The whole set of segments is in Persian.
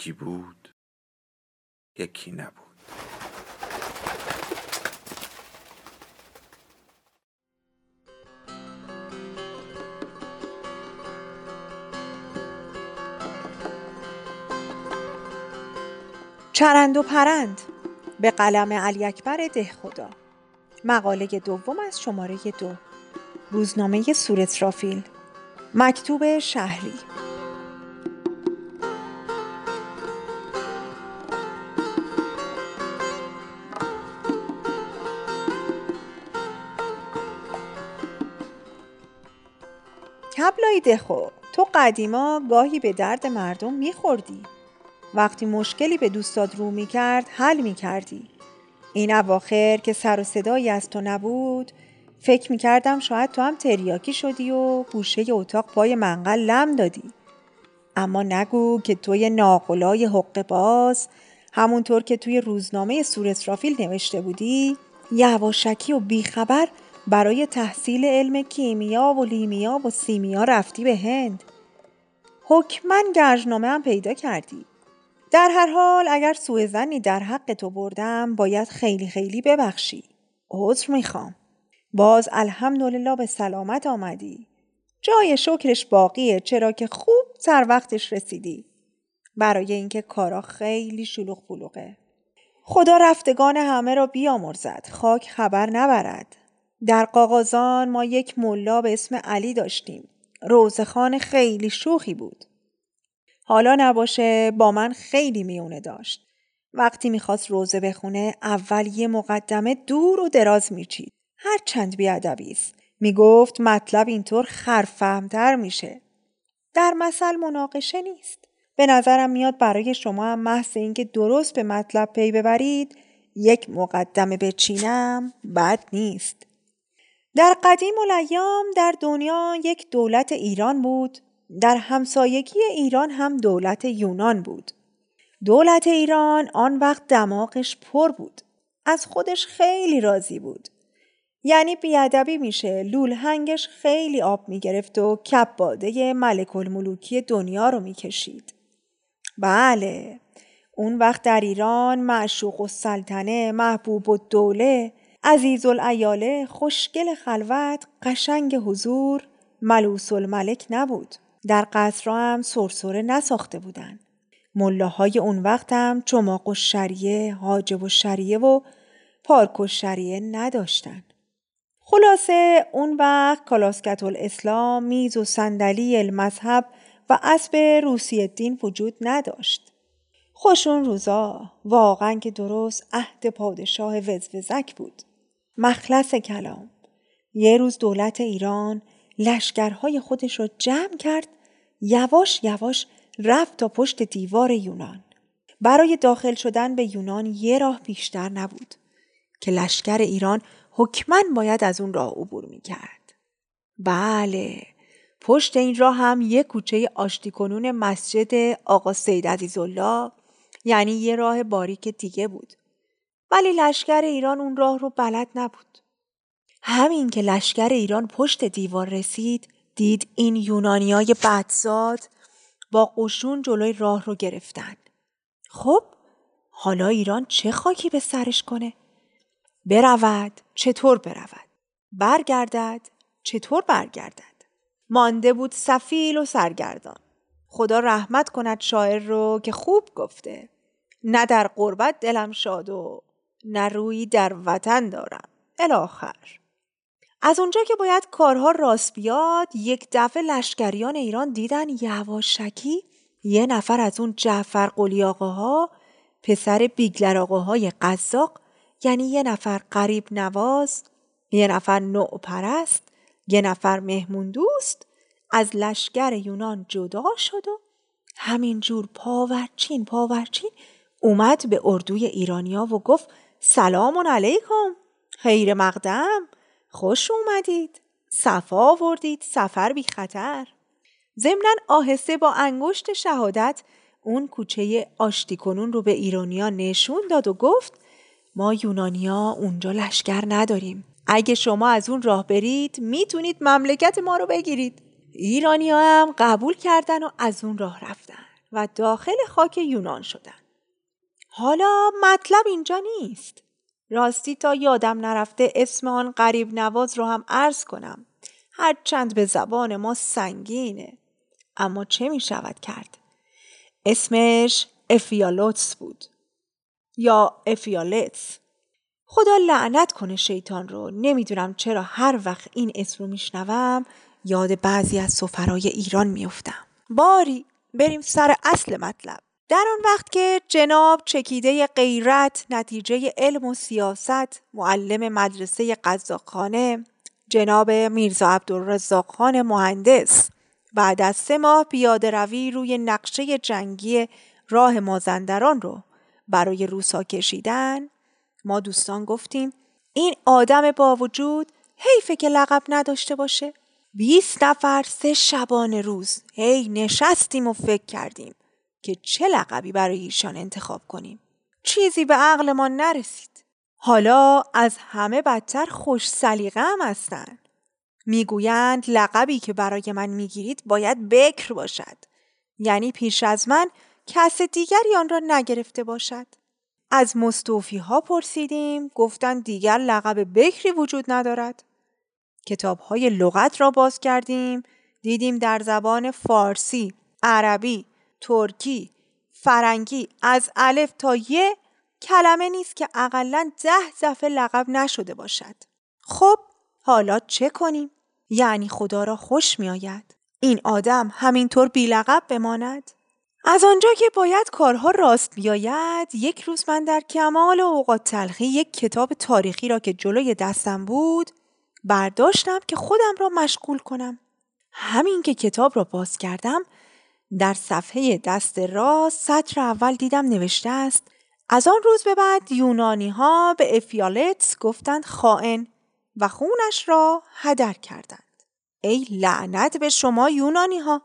یکی بود یکی نبود. چرند و پرند. به قلم علی اکبر ده خدا. مقاله دوم از شماره دو. روزنامه سورت رافیل مکتوب شهری. کبلای دخو. تو قدیما گاهی به درد مردم میخوردی. وقتی مشکلی به دوستاد رو می‌کرد حل می‌کردی. این اواخر که سر و صدایی از تو نبود فکر می‌کردم شاید تو هم تریاکی شدی و گوشه اتاق پای منقل لم دادی. اما نگو که توی ناقلای حق باز همونطور که توی روزنامه سور اسرافیل نوشته بودی یواشکی و بیخبر برای تحصیل علم کیمیا و لیمیا و سیمیا رفتی به هند. حکما گرجنامه هم پیدا کردی. در هر حال اگر سوء زنی در حق تو بردم باید خیلی خیلی ببخشی. عذر می‌خوام. باز الحمدلله به سلامت آمدی. جای شکرش باقیه چرا که خوب سر وقتش رسیدی. برای اینکه کارا خیلی شلوغ بلوغه خدا رفتگان همه را بیامرزد. خاک خبر نبرد. در قاقازان ما یک ملا به اسم علی داشتیم. روزخان خیلی شوخی بود. حالا نباشه با من خیلی میونه داشت. وقتی می‌خواست روزه بخونه اول یه مقدمه دور و دراز میچید. هر چند بیادبی است. می‌گفت مطلب اینطور خرفهمتر میشه. در مثل مناقشه نیست. به نظرم میاد برای شما هم محض اینکه درست به مطلب پی ببرید یک مقدمه بچینم بد نیست. در قدیم الایام در دنیا یک دولت ایران بود. در همسایگی ایران هم دولت یونان بود. دولت ایران آن وقت دماغش پر بود. از خودش خیلی راضی بود. یعنی بیادبی میشه. لولهنگش خیلی آب می‌گرفت و کپ باده ملک الملوکی دنیا رو می‌کشید. بله. اون وقت در ایران معشوق و سلطنه محبوب و دوله عزیز الایاله خوشگل خلوت قشنگ حضور ملوس الملک نبود. در قصرها هم سرسره نساخته بودن. ملاهای اون وقت هم چماق و شریعه حاجب و شریعه و پارک و شریعه نداشتن. خلاصه اون وقت کلاسکت الاسلام میز و صندلی المذهب و اسب روسی الدین وجود نداشت. خوشون روزا واقعا که درست عهد پادشاه وزوزک بود. مخلص کلام. یه روز دولت ایران لشکرهای خودش رو جمع کرد یواش یواش رفت تا پشت دیوار یونان. برای داخل شدن به یونان یه راه بیشتر نبود که لشکر ایران حکما باید از اون راه عبور می کرد. بله پشت این راه هم یه کوچه آشتی کنون مسجد آقا سید عزیزالله یعنی یه راه باریک دیگه بود. ولی لشکر ایران اون راه رو بلد نبود. همین که لشکر ایران پشت دیوار رسید دید این یونانیای بدزاد با قشون جلوی راه رو گرفتن. خب حالا ایران چه خاکی به سرش کنه؟ برود چطور برود؟ برگردد چطور برگردد؟ مانده بود سفیل و سرگردان. خدا رحمت کند شاعر رو که خوب گفته نه در قربت دلم شاد و نه روی در وطن دارم. الاخر. از اونجا که باید کارها راست بیاد یک دفعه لشکریان ایران دیدن یواشکی یه نفر از اون جعفر قلی آقاها پسر بیگلر آقاهای قزاق یعنی یه نفر قریب نواز یه نفر نوع پرست یه نفر مهمون دوست از لشکر یونان جدا شد و همینجور پاورچین پاورچین اومد به اردوی ایرانیا و گفت سلام علیکم. خیر مقدم. خوش اومدید. صفا آوردید. سفر بی خطر. ضمنا آهسته با انگشت شهادت اون کوچه آشتی کنون رو به ایرانیا نشون داد و گفت ما یونانیا اونجا لشکر نداریم. اگه شما از اون راه برید می‌تونید مملکت ما رو بگیرید. ایرانی هم قبول کردن و از اون راه رفتن و داخل خاک یونان شدن. حالا مطلب اینجا نیست. راستی تا یادم نرفته اسم آن قریب نواز رو هم عرض کنم. هرچند به زبان ما سنگینه. اما چه می شود کرد؟ اسمش افیالوتس بود. یا افیالتس. خدا لعنت کنه شیطان رو. نمی‌دونم چرا هر وقت این اسم رو میشنوم یاد بعضی از سفرای ایران میفتم باری بریم سر اصل مطلب. در آن وقت که جناب چکیده غیرت نتیجه علم و سیاست معلم مدرسه قزاقخانه جناب میرزا عبدالرزاق خان مهندس بعد از سه ماه پیاده روی روی نقشه جنگی راه مازندران رو برای روسا کشیدن ما دوستان گفتیم این آدم با وجود حیفه که لقب نداشته باشه. بیست نفر سه شبانه روز هی نشستیم و فکر کردیم. که چه لقبی برای ایشان انتخاب کنیم. چیزی به عقلمان نرسید. حالا از همه بدتر خوش سلیقه هم هستن. می‌گویند لقبی که برای من می‌گیرید باید بکر باشد. یعنی پیش از من کس دیگری آن را نگرفته باشد. از مستوفی ها پرسیدیم گفتند دیگر لقب بکری وجود ندارد. کتاب های لغت را باز کردیم دیدیم در زبان فارسی، عربی، ترکی، فرنگی از الف تا یه کلمه نیست که اقلا ده دفعه لقب نشده باشد. خب حالا چه کنیم؟ یعنی خدا را خوش می آید. این آدم همینطور بی لقب بماند؟ از آنجا که باید کارها راست بیاید یک روز من در کمال اوقات تلخی یک کتاب تاریخی را که جلوی دستم بود برداشتم که خودم را مشغول کنم همین که کتاب را باز کردم در صفحه دست راست سطر اول دیدم نوشته است از آن روز به بعد یونانی ها به افیالتس گفتند خائن و خونش را هدر کردند. ای لعنت به شما یونانی ها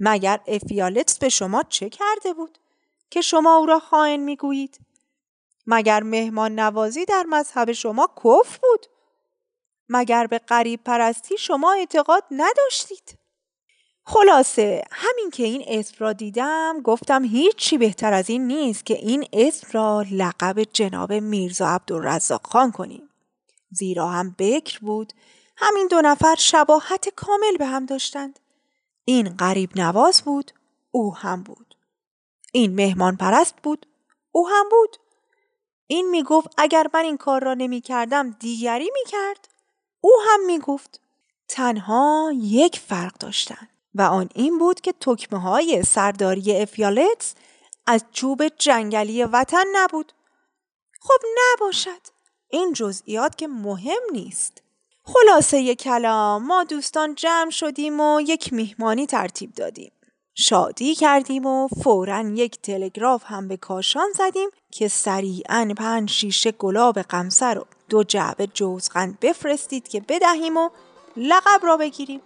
مگر افیالتس به شما چه کرده بود که شما او را خائن می‌گویید؟ مگر مهمان نوازی در مذهب شما کف بود؟ مگر به قریب پرستی شما اعتقاد نداشتید؟ خلاصه همین که این اسم را دیدم گفتم هیچی بهتر از این نیست که این اسم را لقب جناب میرزا عبدالرزاق خان کنیم. زیرا هم بکر بود. همین دو نفر شباهت کامل به هم داشتند. این غریب نواز بود او هم بود. این مهمان پرست بود او هم بود. این می گفت اگر من این کار را نمی کردم دیگری می کرد او هم می گفت تنها یک فرق داشتند. و آن این بود که تکمه های سرداری افیالتس از چوب جنگلی وطن نبود. خب نباشد. این جزئیات که مهم نیست. خلاصه کلام ما دوستان جمع شدیم و یک میهمانی ترتیب دادیم. شادی کردیم و فورا یک تلگراف هم به کاشان زدیم که سریعا پنج شیشه گلاب قمسر و دو جعبه جوزقند بفرستید که بدهیم و لقب را بگیریم.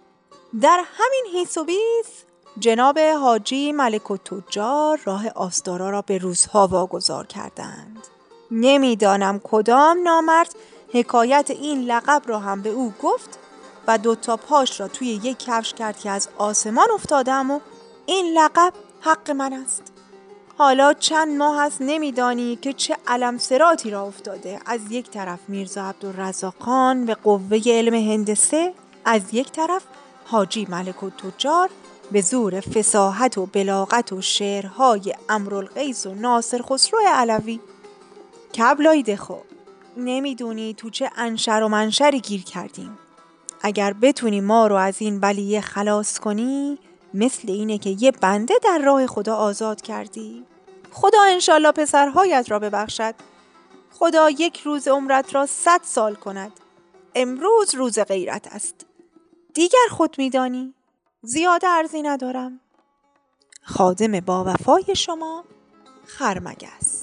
در همین حیث و بیس جناب حاجی ملک و تجار راه آستارا را به روزها واگذار کردند. نمی‌دانم کدام نامرد حکایت این لقب را هم به او گفت و دوتا پاش را توی یک کفش کرد که از آسمان افتادم و این لقب حق من است. حالا چند ماه است نمیدانی که چه علم سراتی را افتاده. از یک طرف میرزا عبدالرزاق خان به قوه علم هندسه از یک طرف حاجی ملک و تجار به زور فساحت و بلاغت و شعرهای امرالقیس و ناصر خسرو علوی. کبلای دخو نمی‌دونی تو چه انشر و منشری گیر کردیم. اگر بتونی ما رو از این بلیه خلاص کنی مثل اینه که یه بنده در راه خدا آزاد کردی. خدا انشالله پسرهایت را ببخشد. خدا یک روز عمرت را صد سال کند. امروز روز غیرت است. دیگر خود میدانی. زیاد ارزی ندارم. خادم با وفای شما خرمگس.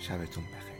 شبتون بخیر.